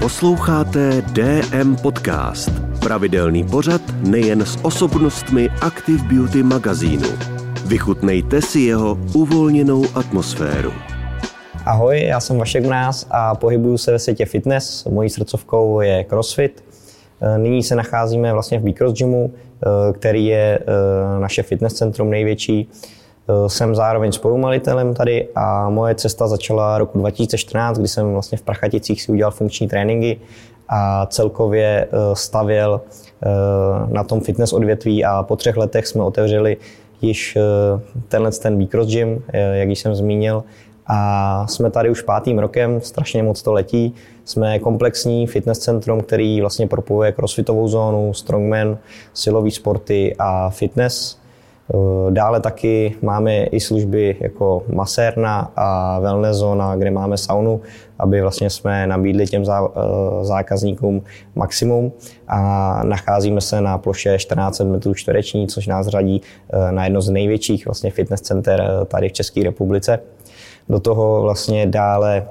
Posloucháte DM Podcast, pravidelný pořad nejen s osobnostmi Active Beauty magazínu. Vychutnejte si jeho uvolněnou atmosféru. Ahoj, já jsem Vašek Mráz a pohybuju se ve světě fitness. Mojí srdcovkou je CrossFit. Nyní se nacházíme vlastně v Bicross Gymu, který je eh, naše fitness centrum největší. Eh, jsem zároveň spolumalitelem tady a moje cesta začala roku 2014, kdy jsem vlastně v Prachaticích si udělal funkční tréninky a celkově eh, stavěl na tom fitness odvětví a po třech letech jsme otevřeli již tenhle ten Bicross Gym, jak již jsem zmínil, a jsme tady už pátým rokem, strašně moc to letí. Jsme komplexní fitness centrum, který vlastně propojuje crossfitovou zónu, strongman, silový sporty a fitness. Eh, dále taky máme i služby jako masérna a wellness zóna, kde máme saunu, aby vlastně jsme nabídli těm eh, zákazníkům maximum a nacházíme se na ploše 14 metrů čtvereční, což nás řadí eh, na jedno z největších vlastně fitness center tady v České republice. Do toho vlastně dále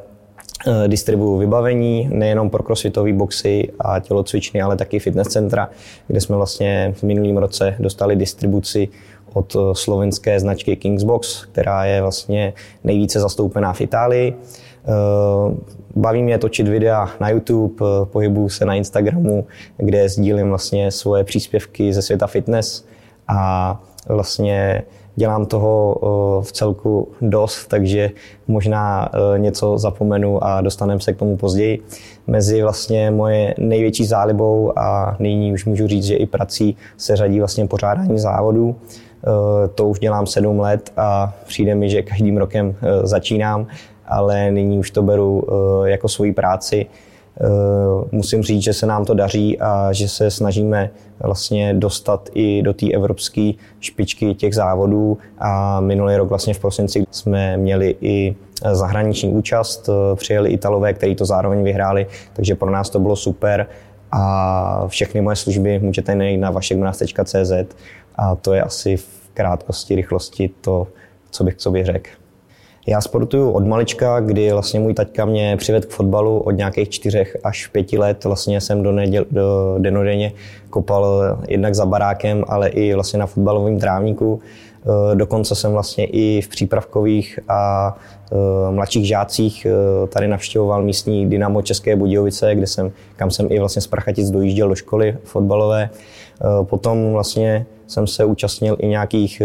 distribuju vybavení, nejenom pro crossfitové boxy a tělocvičny, ale taky fitness centra, kde jsme vlastně v minulém roce dostali distribuci od eh, slovenské značky Kingsbox, která je vlastně nejvíce zastoupená v Itálii. Eh, baví mě točit videa na YouTube, pohybuju se na Instagramu, kde sdílím vlastně svoje příspěvky ze světa fitness a vlastně dělám toho v celku dost, takže možná eh, něco zapomenu a dostaneme se k tomu později. Mezi vlastně moje největší zálibou a nyní už můžu říct, že i prací se řadí vlastně pořádání závodů. Eh, to už dělám sedm let a přijde mi, že každým rokem začínám, ale nyní už to beru jako svoji práci musím říct, že se nám to daří a že se snažíme vlastně dostat i do té evropské špičky těch závodů a minulý rok vlastně v prosinci jsme měli i zahraniční účast, eh, přijeli Italové, kteří to zároveň vyhráli, takže pro nás to bylo super a všechny moje služby můžete najít na vašekmraz.cz a to je asi v krátkosti, rychlosti to, co bych k sobě řekl. Já sportuju od malička, kdy vlastně můj taťka mě přivedl k fotbalu od nějakých čtyřech až pěti let. Vlastně jsem do, neděl, do denodenně kopal jednak za barákem, ale i vlastně na fotbalovém trávníku. Eh, dokonce jsem vlastně i v přípravkových a eh, mladších žácích eh, tady navštěvoval místní Dynamo České Budějovice, kde jsem, kam jsem i vlastně z Prachatic dojížděl do školy fotbalové. Potom vlastně jsem se účastnil i nějakých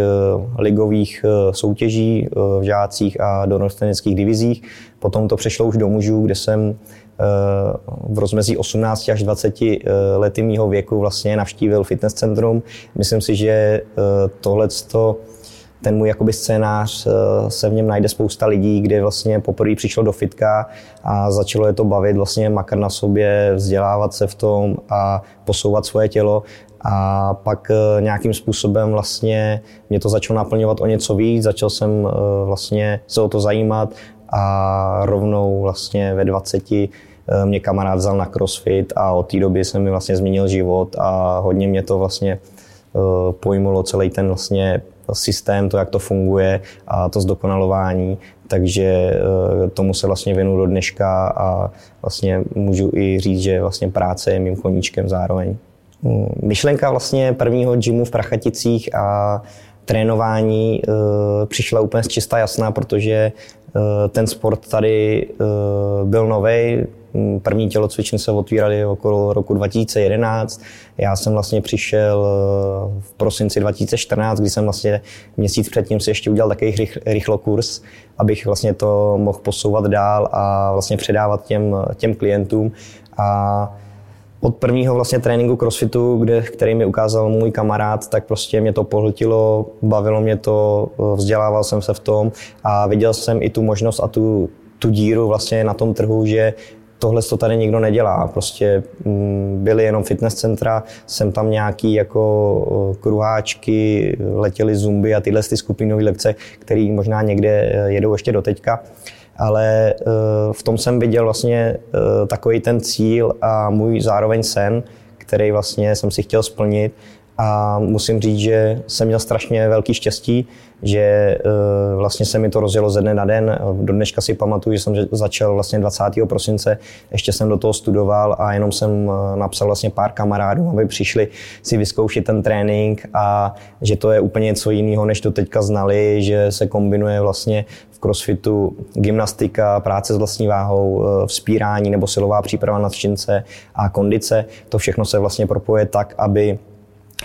ligových soutěží v žácích a dorosteneckých divizích. Potom to přešlo už do mužů, kde jsem v rozmezí 18 až 20 lety mýho věku vlastně navštívil fitness centrum. Myslím si, že tohle ten můj jakoby scénář se v něm najde spousta lidí, kde vlastně poprvé přišlo do fitka a začalo je to bavit, vlastně makr na sobě, vzdělávat se v tom a posouvat svoje tělo. A pak nějakým způsobem vlastně mě to začalo naplňovat o něco víc, začal jsem vlastně se o to zajímat a rovnou vlastně ve 20 eh, mě kamarád vzal na crossfit a od té doby jsem mi vlastně změnil život a hodně mě to vlastně eh, pojmulo celý ten vlastně systém, to, jak to funguje a to zdokonalování, takže eh, tomu se vlastně věnu do dneška a vlastně můžu i říct, že vlastně práce je mým koníčkem zároveň. Hmm, myšlenka vlastně prvního gymu v Prachaticích a trénování přišla úplně z čistá jasná, protože Eh, ten sport tady eh, byl nový. První tělocvičny se otvíraly okolo roku 2011. Já jsem vlastně přišel eh, v prosinci 2014, kdy jsem vlastně měsíc předtím si ještě udělal takový rychlo kurz, abych vlastně to mohl posouvat dál a vlastně předávat těm, těm klientům. A od prvního vlastně tréninku crossfitu, kde, který mi ukázal můj kamarád, tak prostě mě to pohltilo, bavilo mě to, vzdělával jsem se v tom a viděl jsem i tu možnost a tu, tu díru vlastně na tom trhu, že tohle to tady nikdo nedělá. Prostě mm, byly jenom fitness centra, jsem tam nějaký jako kruháčky, letěly zumby a tyhle ty skupinové lekce, které možná někde e, jedou ještě do teďka ale eh, v tom jsem viděl vlastně eh, takový ten cíl a můj zároveň sen, který vlastně jsem si chtěl splnit a musím říct, že jsem měl strašně velký štěstí, že eh, vlastně se mi to rozjelo ze dne na den. Do dneška si pamatuju, že jsem začal vlastně 20. prosince, ještě jsem do toho studoval a jenom jsem eh, napsal vlastně pár kamarádů, aby přišli si vyzkoušet ten trénink a že to je úplně něco jiného, než to teďka znali, že se kombinuje vlastně v crossfitu gymnastika, práce s vlastní váhou, eh, vzpírání nebo silová příprava na třince a kondice. To všechno se vlastně propoje tak, aby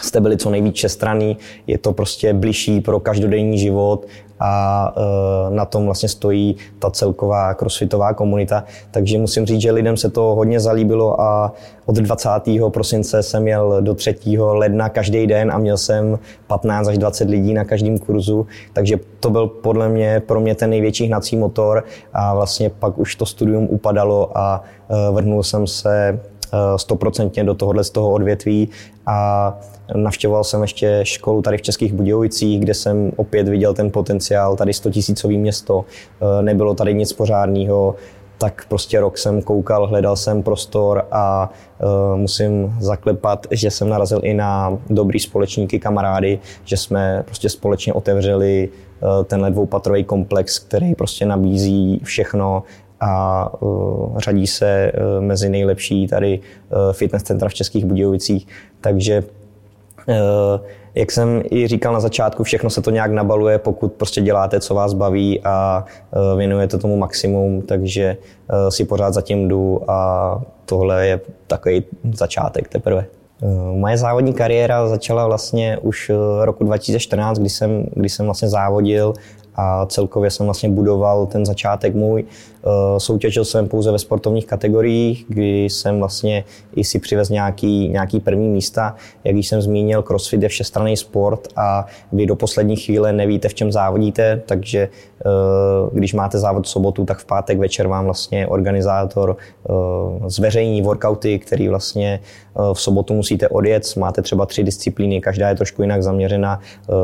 jste byli co nejvíc všestranný, je to prostě bližší pro každodenní život a e, na tom vlastně stojí ta celková crossfitová komunita. Takže musím říct, že lidem se to hodně zalíbilo a od 20. prosince jsem jel do 3. ledna každý den a měl jsem 15 až 20 lidí na každém kurzu, takže to byl podle mě pro mě ten největší hnací motor a vlastně pak už to studium upadalo a e, vrhnul jsem se stoprocentně do tohohle z toho odvětví. A Navštěvoval jsem ještě školu tady v Českých Budějovicích, kde jsem opět viděl ten potenciál, tady 100 tisícový město, eh, nebylo tady nic pořádného, tak prostě rok jsem koukal, hledal jsem prostor a uh, musím zaklepat, že jsem narazil i na dobrý společníky, kamarády, že jsme prostě společně otevřeli uh, tenhle dvoupatrový komplex, který prostě nabízí všechno a uh, řadí se uh, mezi nejlepší tady uh, fitness centra v Českých Budějovicích. Takže Eh, jak jsem i říkal na začátku, všechno se to nějak nabaluje, pokud prostě děláte, co vás baví a eh, věnujete tomu maximum, takže eh, si pořád zatím jdu a tohle je takový začátek teprve. Moje závodní kariéra začala vlastně už roku 2014, kdy jsem, kdy jsem vlastně závodil a celkově jsem vlastně budoval ten začátek můj. Eh, soutěžil jsem pouze ve sportovních kategoriích, kdy jsem vlastně i si přivez nějaký, nějaký první místa. Jak již jsem zmínil, crossfit je všestranný sport a vy do poslední chvíle nevíte, v čem závodíte, takže eh, když máte závod v sobotu, tak v pátek večer vám vlastně organizátor eh, zveřejní workouty, který vlastně v sobotu musíte odjet. Máte třeba tři disciplíny, každá je trošku jinak zaměřena.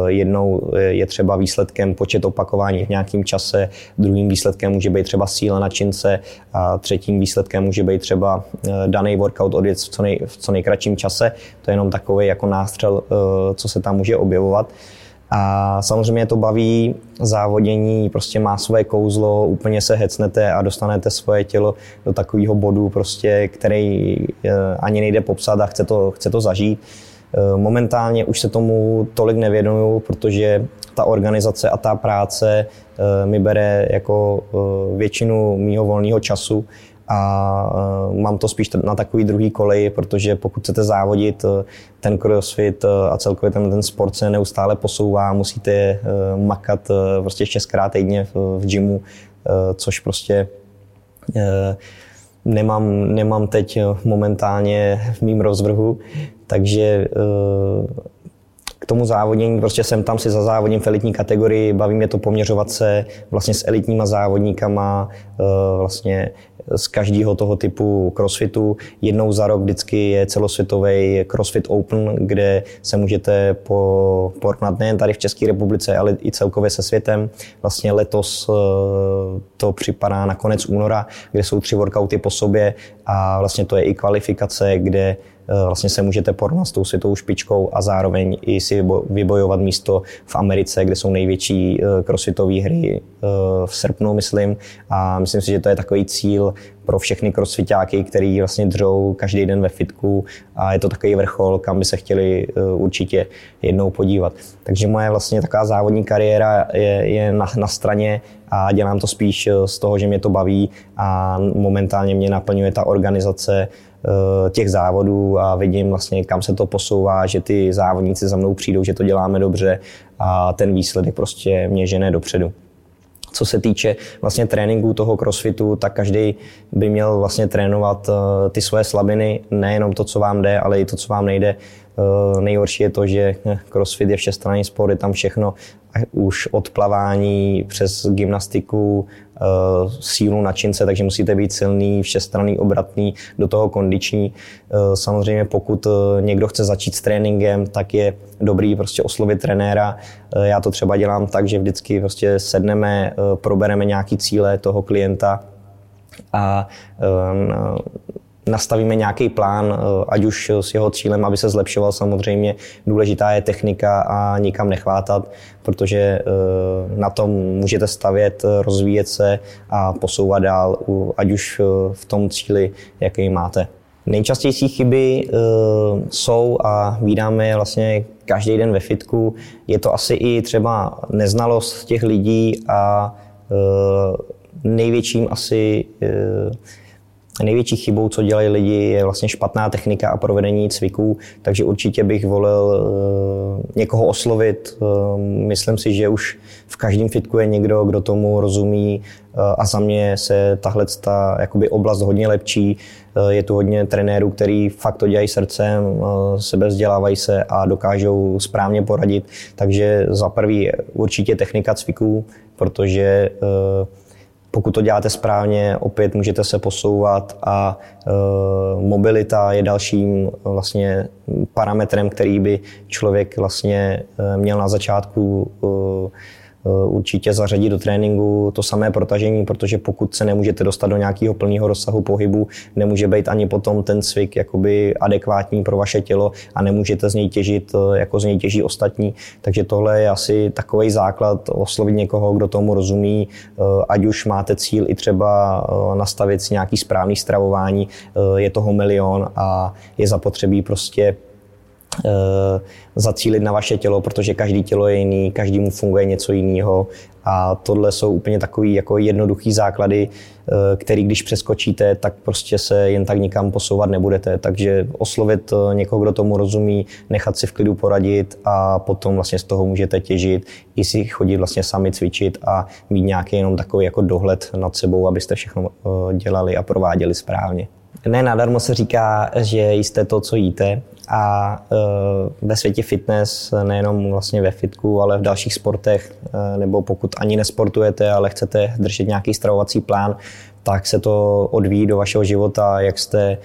Jednou je třeba výsledkem počet opakování v nějakém čase, druhým výsledkem může být třeba síla síla na čince a třetím výsledkem může být třeba eh, daný workout odjet v co, nej, v co nejkratším čase. To je jenom takový jako nástřel, eh, co se tam může objevovat. A samozřejmě to baví, závodění prostě má své kouzlo, úplně se hecnete a dostanete svoje tělo do takového bodu, prostě, který eh, ani nejde popsat a chce to, chce to zažít. Momentálně už se tomu tolik nevěnuju, protože ta organizace a ta práce eh, mi bere jako eh, většinu mýho volného času a eh, mám to spíš na takový druhý kolej, protože pokud chcete závodit, ten crossfit a celkově ten, ten sport se neustále posouvá, musíte makat prostě šestkrát týdně v, v gymu, což prostě nemám, nemám teď momentálně v mým rozvrhu, takže k tomu závodění, prostě jsem tam si zazávodím v elitní kategorii, baví mě to poměřovat se vlastně s elitníma závodníkama, eh, vlastně z každého toho typu crossfitu. Jednou za rok vždycky je celosvětový CrossFit Open, kde se můžete po, porovnat nejen tady v České republice, ale i celkově se světem. Vlastně letos eh, to připadá na konec února, kde jsou tři workouty po sobě a vlastně to je i kvalifikace, kde Eh, vlastně se můžete porovnat s tou světovou špičkou a zároveň i si vybojovat místo v Americe, kde jsou největší eh, crossfitové hry eh, v srpnu, myslím. A myslím si, že to je takový cíl pro všechny crossfitáky, který vlastně dřou každý den ve fitku a je to takový vrchol, kam by se chtěli určitě jednou podívat. Takže moje vlastně taková závodní kariéra je, je na, na straně a dělám to spíš z toho, že mě to baví a momentálně mě naplňuje ta organizace Eh, těch závodů a vidím vlastně, kam se to posouvá, že ty závodníci za mnou přijdou, že to děláme dobře a ten výsledek prostě mě žene dopředu. Co se týče vlastně tréninku toho crossfitu, tak každý by měl vlastně trénovat eh, ty svoje slabiny, nejenom to, co vám jde, ale i to, co vám nejde. Eh, nejhorší je to, že crossfit je všestranný sport, je tam všechno, už od plavání přes gymnastiku, eh, sílu na čince, takže musíte být silný, všestranný, obratný, do toho kondiční. Eh, samozřejmě pokud někdo chce začít s tréninkem, tak je dobrý prostě oslovit trenéra. Já to třeba dělám tak, že vždycky prostě sedneme, probereme nějaký cíle toho klienta a nastavíme nějaký plán, ať už s jeho cílem, aby se zlepšoval samozřejmě. Důležitá je technika a nikam nechvátat, protože na tom můžete stavět, rozvíjet se a posouvat dál, ať už v tom cíli, jaký máte. Nejčastější chyby jsou a vídáme je vlastně každý den ve fitku. Je to asi i třeba neznalost těch lidí a největším asi Největší chybou, co dělají lidi, je vlastně špatná technika a provedení cviků, takže určitě bych volil uh, někoho oslovit. Uh, myslím si, že už v každém fitku je někdo, kdo tomu rozumí uh, a za mě se tahle ta, jakoby oblast hodně lepší. Je tu hodně trenérů, který fakt to dělají srdcem, sebe vzdělávají se a dokážou správně poradit. Takže za prvý určitě technika cviků, protože pokud to děláte správně, opět můžete se posouvat a e, mobilita je dalším vlastně parametrem, který by člověk vlastně e, měl na začátku e, určitě zařadit do tréninku to samé protažení, protože pokud se nemůžete dostat do nějakého plného rozsahu pohybu, nemůže být ani potom ten cvik jakoby adekvátní pro vaše tělo a nemůžete z něj těžit, eh, jako z něj těží ostatní. Takže tohle je asi takový základ oslovit někoho, kdo tomu rozumí, eh, ať už máte cíl i třeba nastavit si nějaký správný stravování, je toho milion a je zapotřebí prostě Eh, zacílit na vaše tělo, protože každý tělo je jiný, každému funguje něco jiného a tohle jsou úplně takový jako jednoduchý základy, eh, který když přeskočíte, tak prostě se jen tak nikam posouvat nebudete. Takže oslovit eh, někoho, kdo tomu rozumí, nechat si v klidu poradit a potom vlastně z toho můžete těžit, i si chodit vlastně sami cvičit a mít nějaký jenom takový jako dohled nad sebou, abyste všechno dělali a prováděli správně. Ne nadarmo se říká, že jste to, co jíte a e, ve světě fitness, nejenom vlastně ve fitku, ale v dalších sportech, e, nebo pokud ani nesportujete, ale chcete držet nějaký stravovací plán, tak se to odvíjí do vašeho života, jak jste e,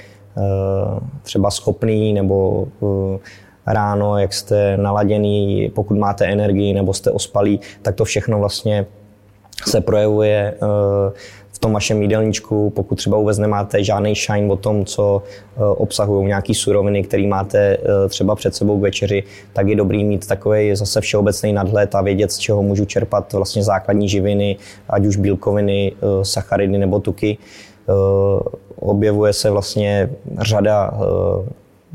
třeba schopný nebo ráno, jak jste naladěný, pokud máte energii nebo jste ospalí, tak to všechno vlastně se projevuje tom vašem jídelníčku, pokud třeba vůbec nemáte žádný shine o tom, co eh, obsahují nějaké suroviny, které máte eh, třeba před sebou k večeři, tak je dobrý mít takový zase všeobecný nadhled a vědět, z čeho můžu čerpat vlastně základní živiny, ať už bílkoviny, eh, sacharidy nebo tuky. Objevuje se vlastně řada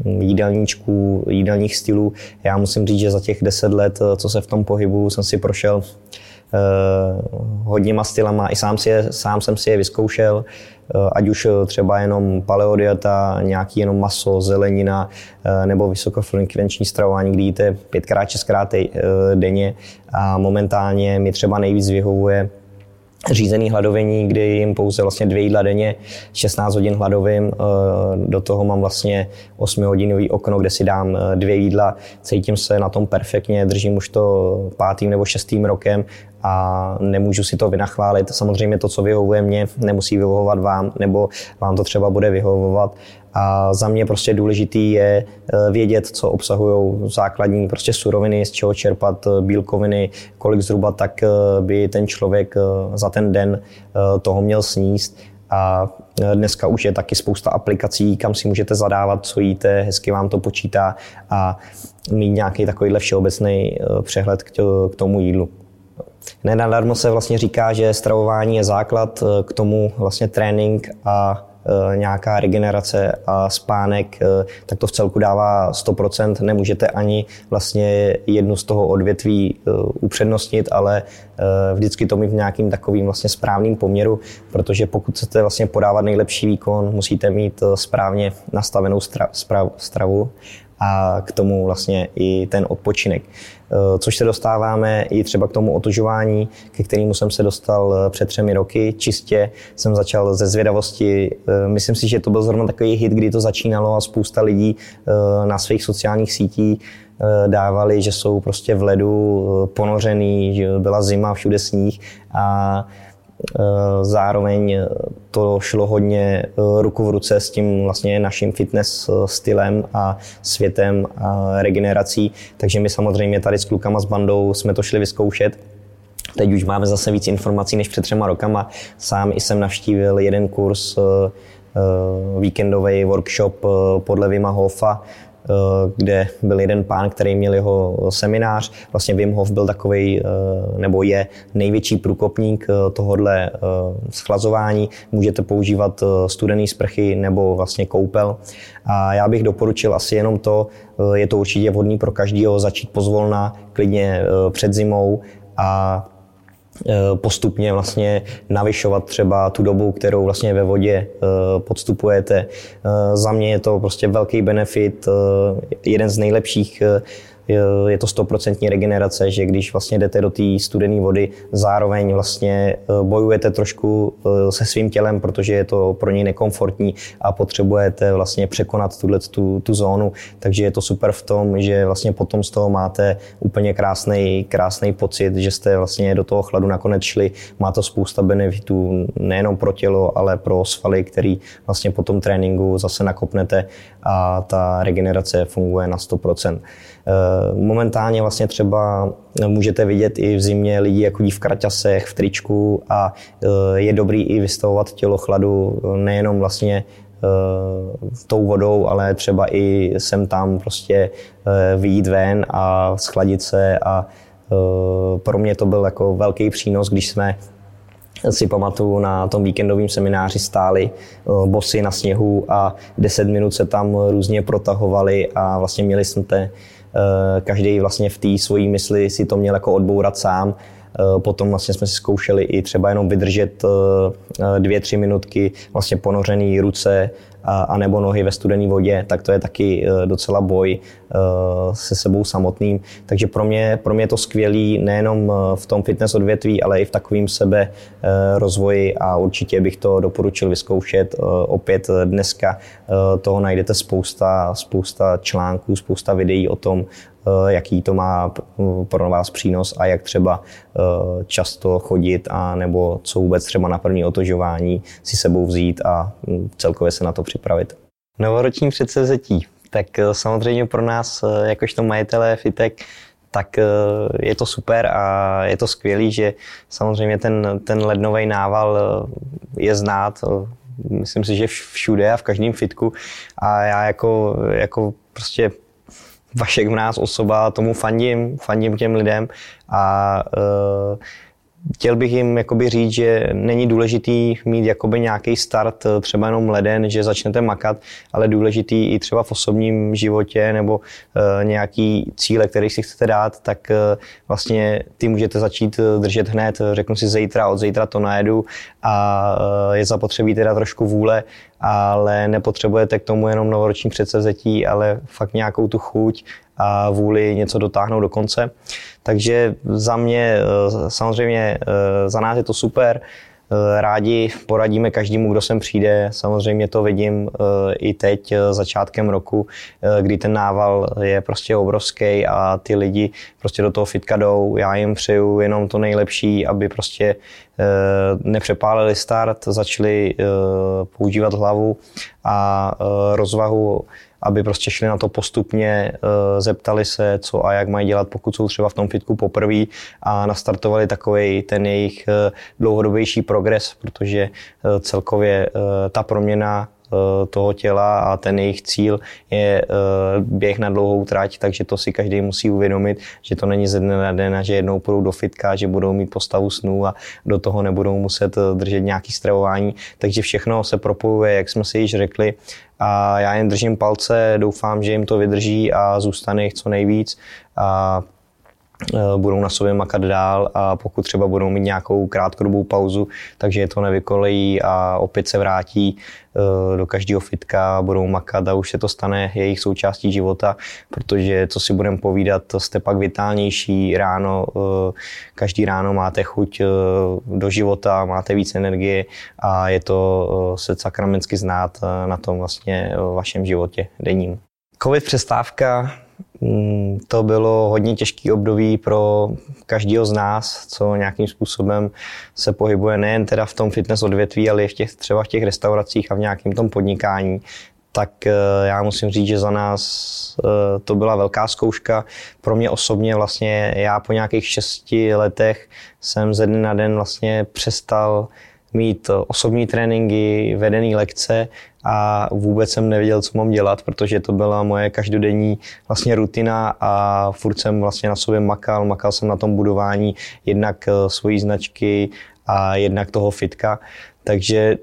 jídelníčků, jídelních stylů. Já musím říct, že za těch deset let, co se v tom pohybu, jsem si prošel hodněma stylama, i sám, si je, sám jsem si je vyzkoušel, eh, ať už eh, třeba jenom paleodieta, nějaký jenom maso, zelenina nebo vysokofrekvenční stravování, kdy jíte pětkrát, šestkrát denně. A momentálně mi třeba nejvíc vyhovuje řízený hladovění, kdy jim pouze vlastně dvě jídla denně, 16 hodin hladovým, do toho mám vlastně 8 hodinový okno, kde si dám dvě jídla, cítím se na tom perfektně, držím už to pátým nebo šestým rokem a nemůžu si to vynachválit. Samozřejmě to, co vyhovuje mě, nemusí vyhovovat vám, nebo vám to třeba bude vyhovovat. A za mě prostě důležitý je eh, vědět, co obsahují základní prostě suroviny, z čeho čerpat eh, bílkoviny, kolik zhruba tak eh, by ten člověk za ten den toho měl sníst. A dneska už je taky spousta aplikací, kam si můžete zadávat, co jíte, hezky vám to počítá a mít nějaký takovýhle všeobecný přehled k tomu jídlu. Nenadarmo se vlastně říká, že stravování je základ k tomu vlastně trénink a nějaká regenerace a spánek, eh, tak to v celku dává 100%. Nemůžete ani vlastně jednu z toho odvětví upřednostnit, ale vždycky to mít v nějakým takovým vlastně správným poměru, protože pokud chcete vlastně podávat nejlepší výkon, musíte mít správně nastavenou stravu a k tomu vlastně i ten odpočinek. Eh, což se dostáváme i třeba k tomu otužování, ke kterému jsem se dostal eh, před třemi roky. Čistě jsem začal ze zvědavosti. Eh, myslím si, že to byl zrovna takový hit, kdy to začínalo a spousta lidí na svých sociálních sítích dávali, že jsou prostě v ledu ponořený, že byla zima, všude sníh a zároveň to šlo hodně eh, ruku v ruce s tím vlastně naším fitness eh, stylem a světem a regenerací. Takže my samozřejmě tady s klukama s bandou jsme to šli vyzkoušet. Teď už máme zase víc informací než před třema rokama. Sám jsem navštívil jeden kurz víkendový workshop podle Vima Hofa, Eh, kde byl jeden pán, který měl jeho seminář. Vlastně Wim Hof byl takový, eh, nebo je největší průkopník eh, tohohle schlazování. Můžete používat studený sprchy nebo vlastně koupel. A já bych doporučil asi jenom to, je to určitě vhodný pro každého začít pozvolna, klidně před zimou a Eh, postupně vlastně navyšovat třeba tu dobu, kterou vlastně ve vodě eh, podstupujete. Eh, za mě je to prostě velký benefit, jeden z nejlepších je to stoprocentní regenerace, že když vlastně jdete do té studené vody, zároveň vlastně eh, bojujete trošku eh, se svým tělem, protože je to pro něj nekomfortní a potřebujete vlastně překonat tuhle tu, tu zónu. Takže je to super v tom, že vlastně potom z toho máte úplně krásný, krásný pocit, že jste vlastně do toho chladu nakonec šli. Má to spousta benefitů nejenom pro tělo, ale pro svaly, který vlastně po tom tréninku zase nakopnete a ta regenerace funguje na 100%. Eh, momentálně vlastně třeba můžete vidět i v zimě lidi, jako v kraťasech, v tričku a eh, je dobrý i vystavovat tělo chladu nejenom vlastně eh, tou vodou, ale třeba i sem tam prostě vyjít ven a schladit se a pro mě to byl jako velký přínos, když jsme si pamatuju na tom víkendovém semináři stáli bosy na sněhu a 10 minut se tam různě protahovali a vlastně měli jsme Eh, každý vlastně v té svojí mysli si to měl jako odbourat sám. Eh, potom vlastně jsme si zkoušeli i třeba jenom vydržet eh, dvě, tři minutky vlastně ponořený ruce a, nebo nohy ve studené vodě, tak to je taky docela boj se sebou samotným. Takže pro mě, pro mě je to skvělý nejenom v tom fitness odvětví, ale i v takovým sebe rozvoji a určitě bych to doporučil vyzkoušet. Opět dneska toho najdete spousta, spousta článků, spousta videí o tom, jaký to má pro vás přínos a jak třeba často chodit a nebo co vůbec třeba na první otožování si sebou vzít a celkově se na to připravit. Novoroční předsevzetí tak eh, samozřejmě pro nás, eh, jakožto majitelé fitek, tak eh, je to super a je to skvělý, že samozřejmě ten, ten lednový nával je znát, myslím si, že všude a v každém fitku. A já jako, jako prostě Vašek v nás osoba, tomu fandím, fandím těm lidem a chtěl bych jim jakoby říct, že není důležitý mít jakoby nějaký start, eh, třeba jenom leden, že začnete makat, ale důležitý i třeba v osobním životě nebo uh, nějaký cíle, který si chcete dát, tak uh, vlastně ty můžete začít držet hned, řeknu si zítra, od zítra to najedu a je zapotřebí teda trošku vůle, ale nepotřebujete k tomu jenom novoroční předsevzetí, ale fakt nějakou tu chuť a vůli něco dotáhnout do konce. Takže za mě eh, samozřejmě eh, za nás je to super. Eh, rádi poradíme každému, kdo sem přijde. Samozřejmě to vidím i teď začátkem roku, kdy ten nával je prostě obrovský a ty lidi prostě do toho fitka jdou. Já jim přeju jenom to nejlepší, aby prostě nepřepálili start, začali používat hlavu a rozvahu aby prostě šli na to postupně, eh, zeptali se, co a jak mají dělat, pokud jsou třeba v tom fitku poprvé a nastartovali takový ten jejich eh, dlouhodobější progres, protože eh, celkově ta proměna toho těla a ten jejich cíl je běh na dlouhou trať, takže to si každý musí uvědomit, že to není ze dne na den a že jednou půjdou do fitka, že budou mít postavu snů a do toho nebudou muset držet nějaký stravování. Takže všechno se propojuje, jak jsme si již řekli, a já jim držím palce, doufám, že jim to vydrží a zůstane jich co nejvíc a budou na sobě makat dál a pokud třeba budou mít nějakou krátkodobou pauzu, takže je to nevykolejí a opět se vrátí e, do každého fitka, budou makat a už se to stane jejich součástí života, protože co si budeme povídat, jste pak vitálnější ráno, e, každý ráno máte chuť do života, máte víc energie a je to se sakramensky znát na tom vlastně vašem životě denním. Covid přestávka to bylo hodně těžký období pro každého z nás, co nějakým způsobem se pohybuje nejen teda v tom fitness odvětví, ale i v těch, třeba v těch restauracích a v nějakém tom podnikání. Tak eh, já musím říct, že za nás eh, to byla velká zkouška. Pro mě osobně vlastně já po nějakých šesti letech jsem ze dne na den vlastně přestal mít osobní tréninky, vedené lekce a vůbec jsem nevěděl, co mám dělat, protože to byla moje každodenní vlastně rutina a furt jsem vlastně na sobě makal, makal jsem na tom budování jednak svojí značky a jednak toho fitka, takže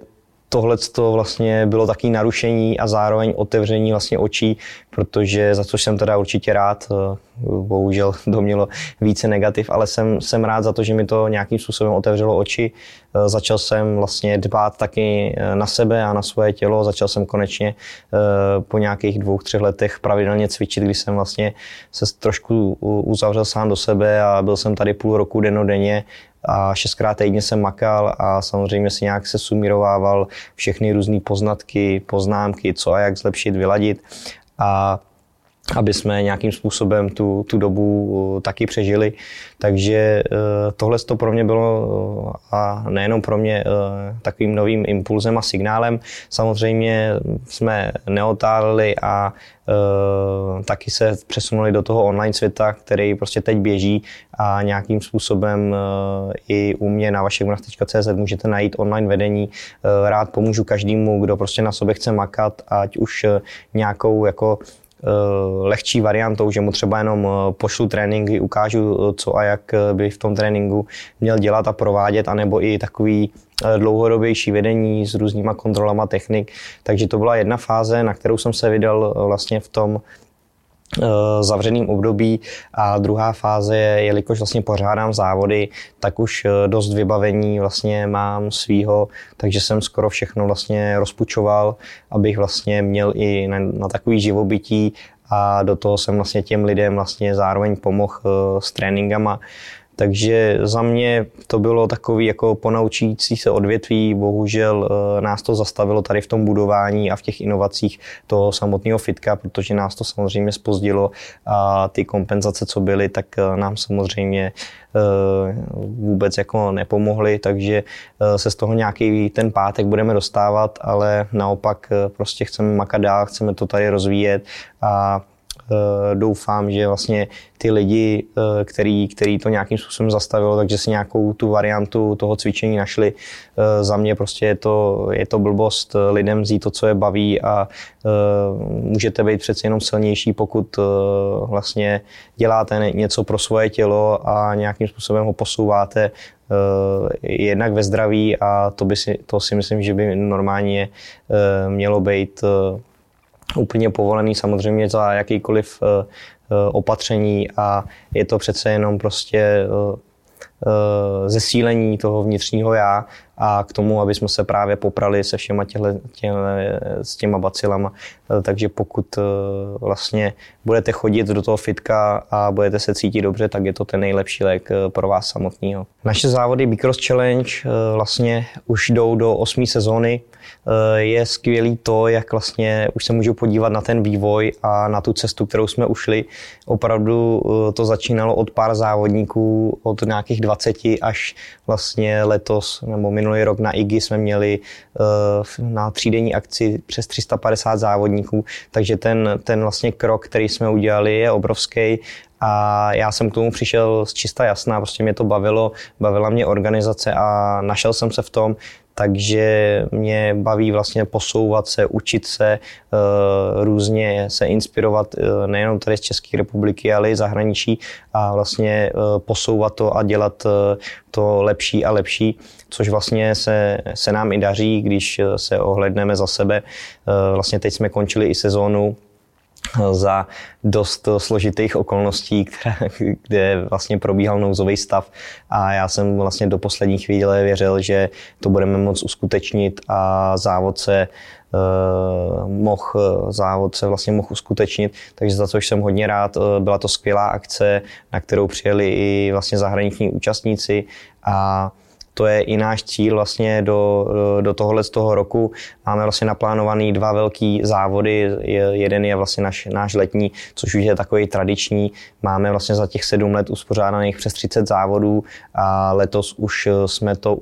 tohle to vlastně bylo taky narušení a zároveň otevření vlastně očí, protože za což jsem teda určitě rád, eh, bohužel to mělo více negativ, ale jsem, jsem rád za to, že mi to nějakým způsobem otevřelo oči. Eh, začal jsem vlastně dbát taky eh, na sebe a na svoje tělo, začal jsem konečně po nějakých dvou, třech letech pravidelně cvičit, kdy jsem vlastně se trošku uzavřel sám do sebe a byl jsem tady půl roku dennodenně a šestkrát týdně jsem makal a samozřejmě si nějak se sumírovával všechny různé poznatky, poznámky, co a jak zlepšit, vyladit. A aby jsme nějakým způsobem tu, tu dobu uh, taky přežili. Takže uh, tohle to pro mě bylo uh, a nejenom pro mě takovým novým impulzem a signálem. Samozřejmě jsme neotáleli a taky se přesunuli do toho online světa, který prostě teď běží a nějakým způsobem i u mě na vašekmrach.cz můžete najít online vedení. Rád pomůžu každému, kdo prostě na sobě chce makat, ať už nějakou jako Eh, lehčí variantou, že mu třeba jenom eh, pošlu tréninky, ukážu, eh, co a jak by v tom tréninku měl dělat a provádět, anebo i takový dlouhodobější vedení s různýma kontrolama technik. Takže to byla jedna fáze, na kterou jsem se vydal vlastně v tom Eh, zavřeným období a druhá fáze je, jelikož vlastně pořádám závody, tak už eh, dost vybavení vlastně mám svýho, takže jsem skoro všechno vlastně rozpučoval, abych vlastně měl i na, na takový živobytí a do toho jsem vlastně těm lidem vlastně zároveň pomohl eh, s tréninkama. Takže za mě to bylo takový jako ponaučící se odvětví. Bohužel eh, nás to zastavilo tady v tom budování a v těch inovacích toho samotného fitka, protože nás to samozřejmě spozdilo a ty kompenzace, co byly, tak eh, nám samozřejmě eh, vůbec jako nepomohly, takže se z toho nějaký ten pátek budeme dostávat, ale naopak prostě chceme makat dál, chceme to tady rozvíjet a doufám, že vlastně ty lidi, eh, který, který to nějakým způsobem zastavilo, takže si nějakou tu variantu toho cvičení našli. Eh, za mě prostě je to, je to blbost lidem vzít to, co je baví a můžete být přeci jenom silnější, pokud vlastně děláte něco pro svoje tělo a nějakým způsobem ho posouváte jednak ve zdraví a to, by si, to si myslím, že by normálně mělo být úplně povolený samozřejmě za jakýkoliv eh, eh, opatření a je to přece jenom prostě eh, zesílení toho vnitřního já a k tomu, aby jsme se právě poprali se všema těhle, těhle, s těma bacilama. Takže pokud vlastně budete chodit do toho fitka a budete se cítit dobře, tak je to ten nejlepší lék pro vás samotného. Naše závody Bicross Challenge vlastně už jdou do osmé sezóny. Eh, je skvělý to, jak vlastně už se můžu podívat na ten vývoj a na tu cestu, kterou jsme ušli. Opravdu eh, to začínalo od pár závodníků, od nějakých 20 až vlastně letos nebo minulý rok na IGI jsme měli eh, na třídenní akci přes 350 závodníků, takže ten, ten vlastně krok, který jsme udělali, je obrovský a já jsem k tomu přišel z čista jasná, prostě mě to bavilo, bavila mě organizace a našel jsem se v tom, takže mě baví vlastně posouvat se, učit se, eh, různě se inspirovat eh, nejenom tady z České republiky, ale i zahraničí a vlastně eh, posouvat to a dělat to lepší a lepší, což vlastně se, se nám i daří, když se ohledneme za sebe. Vlastně teď jsme končili i sezónu za dost složitých okolností, které, kde vlastně probíhal nouzový stav a já jsem vlastně do poslední chvíle věřil, že to budeme moct uskutečnit a závod se uh, mohl, závod se vlastně mohl uskutečnit, takže za což jsem hodně rád. Byla to skvělá akce, na kterou přijeli i vlastně zahraniční účastníci a to je i náš cíl vlastně do, do tohohle z toho roku. Máme vlastně naplánovaný dva velký závody. Jeden je vlastně naš, náš letní, což už je takový tradiční. Máme vlastně za těch sedm let uspořádaných přes 30 závodů a letos už jsme to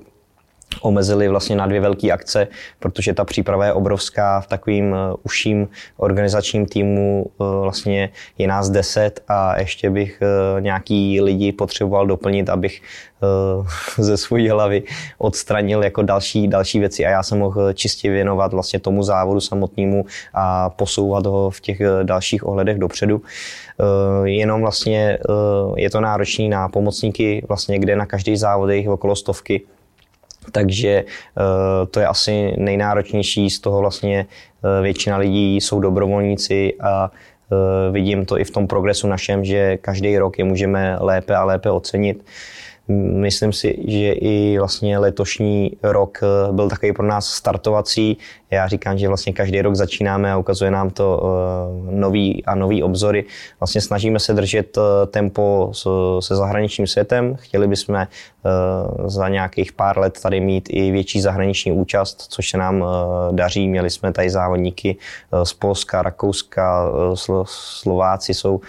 omezili vlastně na dvě velké akce, protože ta příprava je obrovská. V takovým uh, užším organizačním týmu uh, vlastně je nás deset a ještě bych uh, nějaký lidi potřeboval doplnit, abych ze své hlavy odstranil jako další, další věci. A já jsem mohl čistě věnovat vlastně tomu závodu samotnému a posouvat ho v těch dalších ohledech dopředu. Jenom vlastně je to náročný na pomocníky, vlastně kde na každý závod je jich okolo stovky, takže eh, to je asi nejnáročnější, z toho vlastně eh, většina lidí jsou dobrovolníci a eh, vidím to i v tom progresu našem, že každý rok je můžeme lépe a lépe ocenit. Myslím si, že i vlastně letošní rok byl takový pro nás startovací. Já říkám, že vlastně každý rok začínáme a ukazuje nám to eh, nový a nový obzory. Vlastně snažíme se držet eh, tempo se zahraničním světem. Chtěli bychom za nějakých pár let tady mít i větší zahraniční účast, což se nám daří. Měli jsme tady závodníky z Polska, Rakouska, Slováci jsou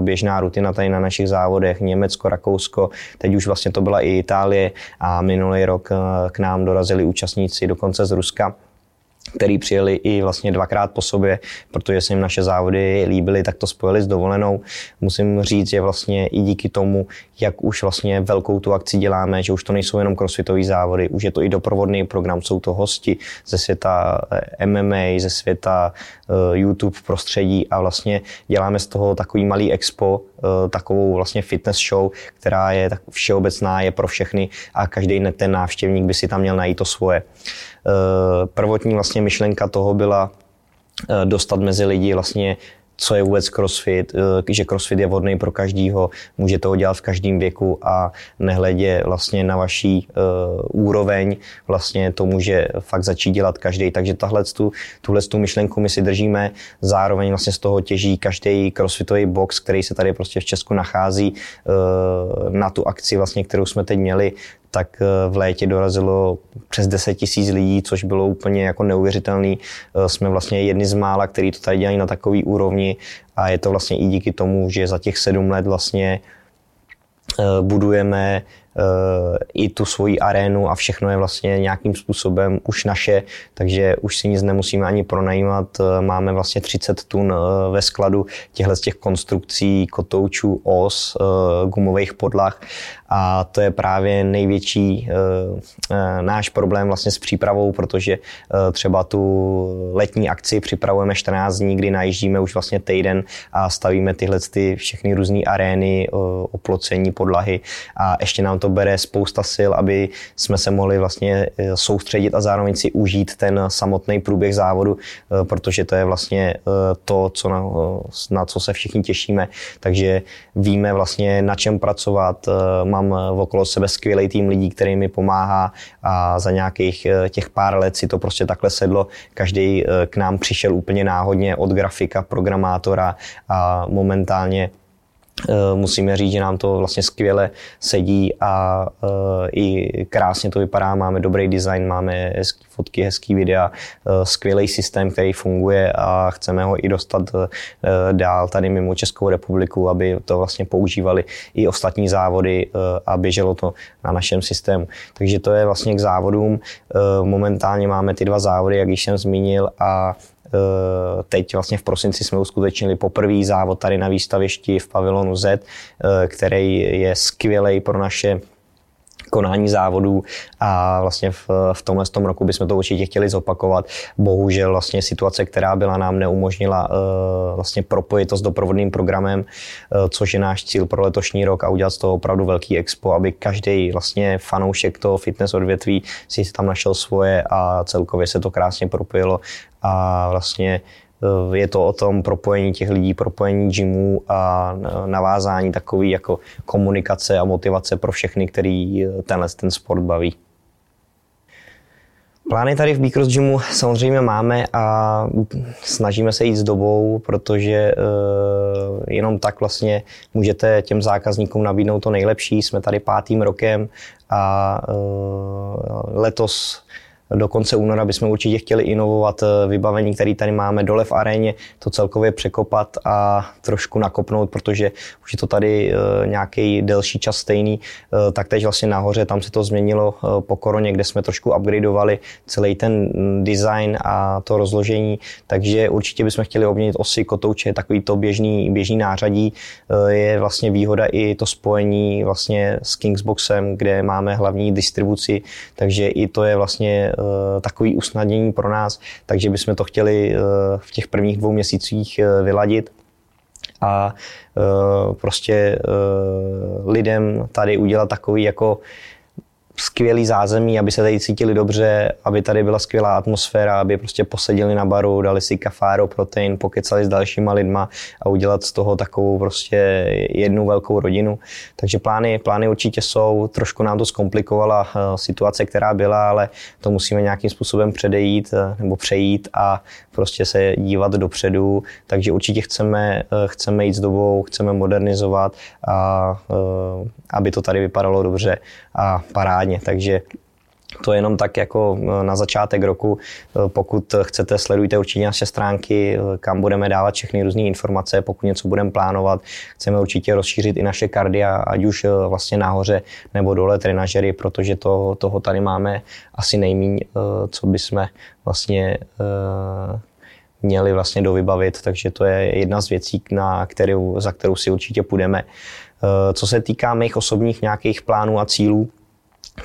běžná rutina tady na našich závodech, Německo, Rakousko. Teď už vlastně to byla i Itálie a minulý rok eh, k nám dorazili účastníci dokonce z Ruska který přijeli i vlastně dvakrát po sobě, protože se jim naše závody líbily, tak to spojili s dovolenou. Musím říct, že vlastně i díky tomu, jak už vlastně velkou tu akci děláme, že už to nejsou jenom crossfitové závody, už je to i doprovodný program, jsou to hosti ze světa eh, MMA, ze světa eh, YouTube prostředí a vlastně děláme z toho takový malý expo, eh, takovou vlastně fitness show, která je tak všeobecná, je pro všechny a každý ten návštěvník by si tam měl najít to svoje. Prvotní vlastně myšlenka toho byla dostat mezi lidi vlastně co je vůbec crossfit, eh, že crossfit je vhodný pro každýho, můžete ho dělat v každém věku a nehledě vlastně na vaší uh, úroveň, vlastně to může fakt začít dělat každý. Takže tahle tu, tuhle tu myšlenku my si držíme, zároveň vlastně z toho těží každý crossfitový box, který se tady prostě v Česku nachází uh, na tu akci, vlastně, kterou jsme teď měli, tak eh, v létě dorazilo přes 10 tisíc lidí, což bylo úplně jako neuvěřitelný. Eh, jsme vlastně jedni z mála, který to tady dělají na takový úrovni a je to vlastně i díky tomu, že za těch sedm let vlastně eh, budujeme i tu svoji arénu a všechno je vlastně nějakým způsobem už naše, takže už si nic nemusíme ani pronajímat. Eh, máme vlastně 30 tun eh, ve skladu těchto z těch konstrukcí, kotoučů, os, gumových podlah a to je právě největší náš problém vlastně s přípravou, protože třeba tu letní akci připravujeme 14 dní, kdy najíždíme už vlastně týden a stavíme tyhle ty všechny různé arény, oplocení, podlahy a ještě nám to bere spousta sil, aby jsme se mohli vlastně eh, soustředit a zároveň si užít ten samotný průběh závodu, eh, protože to je vlastně eh, to, co na, na co se všichni těšíme. Takže víme vlastně na čem pracovat. Mám okolo sebe skvělý tým lidí, který mi pomáhá a za nějakých těch pár let si to prostě takhle sedlo. Každý k nám přišel úplně náhodně od grafika, programátora a momentálně musíme říct, že nám to vlastně skvěle sedí a uh, i krásně to vypadá. Máme dobrý design, máme hezký fotky, hezký videa, uh, skvělý systém, který funguje a chceme ho i dostat dál tady mimo Českou republiku, aby to vlastně používali i ostatní závody a běželo to na našem systému. Takže to je vlastně k závodům. Momentálně máme ty dva závody, jak již jsem zmínil a Eh, teď vlastně v prosinci jsme uskutečnili poprvý závod tady na výstavišti v pavilonu Z, eh, který je skvělý pro naše konání závodů a vlastně v, v tomhle tom roku bychom to určitě chtěli zopakovat. Bohužel vlastně situace, která byla, nám neumožnila uh, vlastně propojit to s doprovodným programem, uh, což je náš cíl pro letošní rok a udělat z toho opravdu velký expo, aby každý vlastně fanoušek toho fitness odvětví si tam našel svoje a celkově se to krásně propojilo a vlastně eh, je to o tom propojení těch lidí, propojení gymů a navázání takový jako komunikace a motivace pro všechny, který eh, tenhle ten sport baví. Plány tady v Bicross Gymu samozřejmě máme a snažíme se jít s dobou, protože uh, jenom tak vlastně můžete těm zákazníkům nabídnout to nejlepší. Jsme tady pátým rokem a letos do konce února bychom určitě chtěli inovovat eh, vybavení, které tady máme dole v aréně, to celkově překopat a trošku nakopnout, protože už je to tady eh, nějaký delší čas stejný. Eh, tak teď vlastně nahoře, tam se to změnilo po koroně, kde jsme trošku upgradeovali celý ten mm, design a to rozložení, takže určitě bychom chtěli obměnit osy, kotouče, takový to běžný, běžný nářadí. Je vlastně výhoda i to spojení vlastně s Kingsboxem, kde máme hlavní distribuci, takže i to je vlastně Eh, takový usnadnění pro nás, takže bychom to chtěli eh, v těch prvních dvou měsících eh, vyladit. A prostě lidem tady udělat takový jako skvělý zázemí, aby se tady cítili dobře, aby tady byla skvělá atmosféra, aby prostě posedili na baru, dali si kafáro, protein, pokecali s dalšíma lidma a udělat z toho takovou prostě jednu velkou rodinu. Takže plány, plány určitě jsou, trošku nám to zkomplikovala eh, situace, která byla, ale to musíme nějakým způsobem předejít eh, nebo přejít a prostě se dívat dopředu. Takže určitě chceme, eh, chceme jít s dobou, chceme modernizovat a aby to tady vypadalo dobře a parádně. Takže to je jenom tak jako eh, na začátek roku. Eh, pokud chcete, sledujte určitě naše stránky, eh, kam budeme dávat všechny různé informace, pokud něco budeme plánovat. Chceme určitě rozšířit i naše kardia, ať už vlastně nahoře nebo dole trenažery, protože to, toho tady máme asi nejméně, co bychom vlastně měli vlastně dovybavit, takže to je jedna z věcí, na kterou, za kterou si určitě půjdeme. Co se týká mých osobních nějakých plánů a cílů,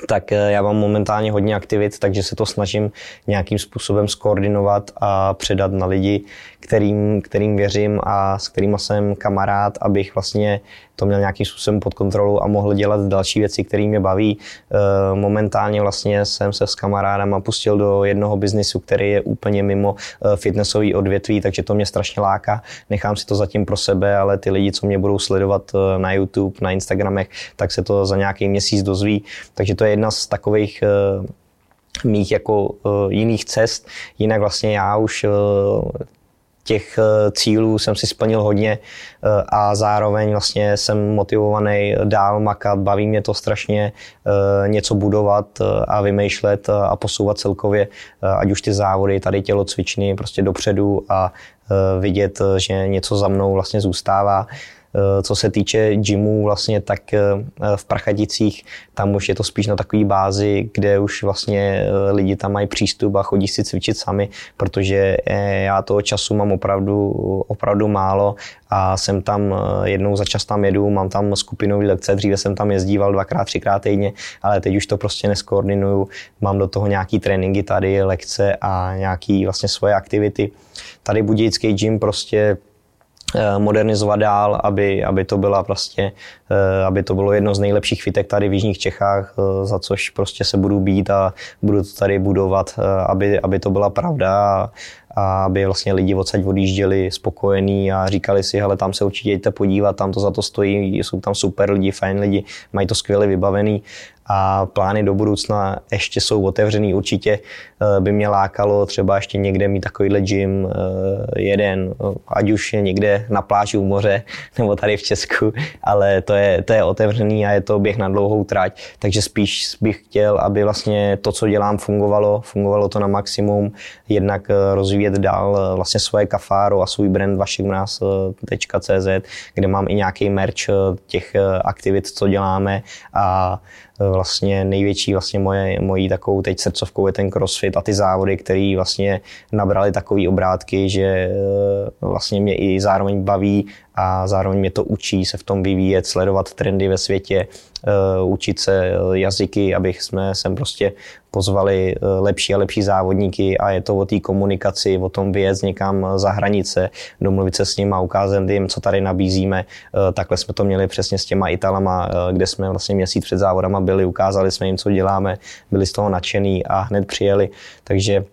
tak eh, já mám momentálně hodně aktivit, takže se to snažím nějakým způsobem skoordinovat a předat na lidi, kterým, kterým věřím a s kterými jsem kamarád, abych vlastně to měl nějakým způsobem pod kontrolou a mohl dělat další věci, které mě baví. Eh, momentálně vlastně jsem se s kamarádama pustil do jednoho biznisu, který je úplně mimo eh, fitnessový odvětví, takže to mě strašně láká. Nechám si to zatím pro sebe, ale ty lidi, co mě budou sledovat na YouTube, na Instagramech, tak se to za nějaký měsíc dozví. Takže to je jedna z takových eh, mých jako uh, jiných cest. Jinak vlastně já už uh, těch uh, cílů jsem si splnil hodně uh, a zároveň vlastně jsem motivovaný dál makat, baví mě to strašně uh, něco budovat a vymýšlet a posouvat celkově, ať už ty závody, tady tělocvičny prostě dopředu a vidět, že něco za mnou vlastně zůstává. Eh, co se týče gymů vlastně, tak eh, v Prchaticích tam už je to spíš na takové bázi, kde už vlastně eh, lidi tam mají přístup a chodí si cvičit sami, protože já toho času mám opravdu, opravdu málo a jsem tam jednou za čas tam jedu, mám tam skupinové lekce, dříve jsem tam jezdíval dvakrát, třikrát týdně, ale teď už to prostě neskoordinuju, mám do toho nějaký tréninky tady, lekce a nějaký vlastně svoje aktivity. Tady Budějický gym prostě modernizovat dál, aby, aby to byla vlastně, eh, aby to bylo jedno z nejlepších fitek tady v Jižních Čechách, eh, za což prostě se budu být a budu to tady budovat, aby, aby to byla pravda a, a aby vlastně lidi odsaď odjížděli spokojení a říkali si, hele, tam se určitě jděte podívat, tam to za to stojí, jsou tam super lidi, fajn lidi, mají to skvěle vybavený a plány do budoucna ještě jsou otevřený. Určitě eh, by mě lákalo třeba ještě někde mít takovýhle gym eh, jeden, ať už je někde na pláži u moře nebo tady v Česku, ale to je, to je otevřený a je to běh na dlouhou trať, takže spíš bych chtěl, aby vlastně to, co dělám, fungovalo, fungovalo to na maximum, jednak eh, rozvíjet dál vlastně svoje kafáro a svůj brand vašekmnas.cz, kde mám i nějaký merch těch aktivit, co děláme. A vlastně největší vlastně moje, mojí takovou teď srdcovkou je ten crossfit a ty závody, které vlastně nabrali takové obrátky, že eh, vlastně mě i zároveň baví a zároveň mě to učí se v tom vyvíjet, sledovat trendy ve světě, eh, učit se eh, jazyky, abych jsme sem prostě pozvali eh, lepší a lepší závodníky a je to o té komunikaci, o tom vyjet někam za hranice, domluvit se s nimi a ukázat jim, co tady nabízíme. Takhle jsme to měli přesně s těma Italama, kde jsme vlastně měsíc před závodama byli, ukázali jsme jim, co děláme, byli z toho nadšený a hned přijeli. Takže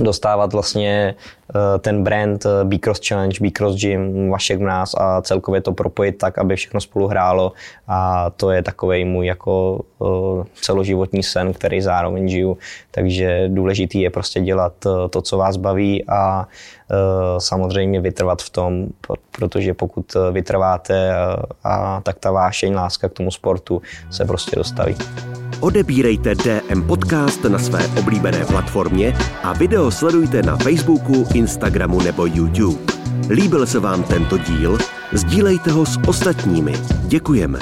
dostávat vlastně eh, ten brand eh, B-Cross Challenge, B-Cross Gym, Vašek v nás a celkově to propojit tak, aby všechno spolu hrálo a to je takový můj jako eh, celoživotní sen, který zároveň žiju, takže důležitý je prostě dělat to, co vás baví a samozřejmě vytrvat v tom, protože pokud vytrváte, a, tak ta vášeň, láska k tomu sportu se prostě dostaví. Odebírejte DM Podcast na své oblíbené platformě a video sledujte na Facebooku, Instagramu nebo YouTube. Líbil se vám tento díl? Sdílejte ho s ostatními. Děkujeme.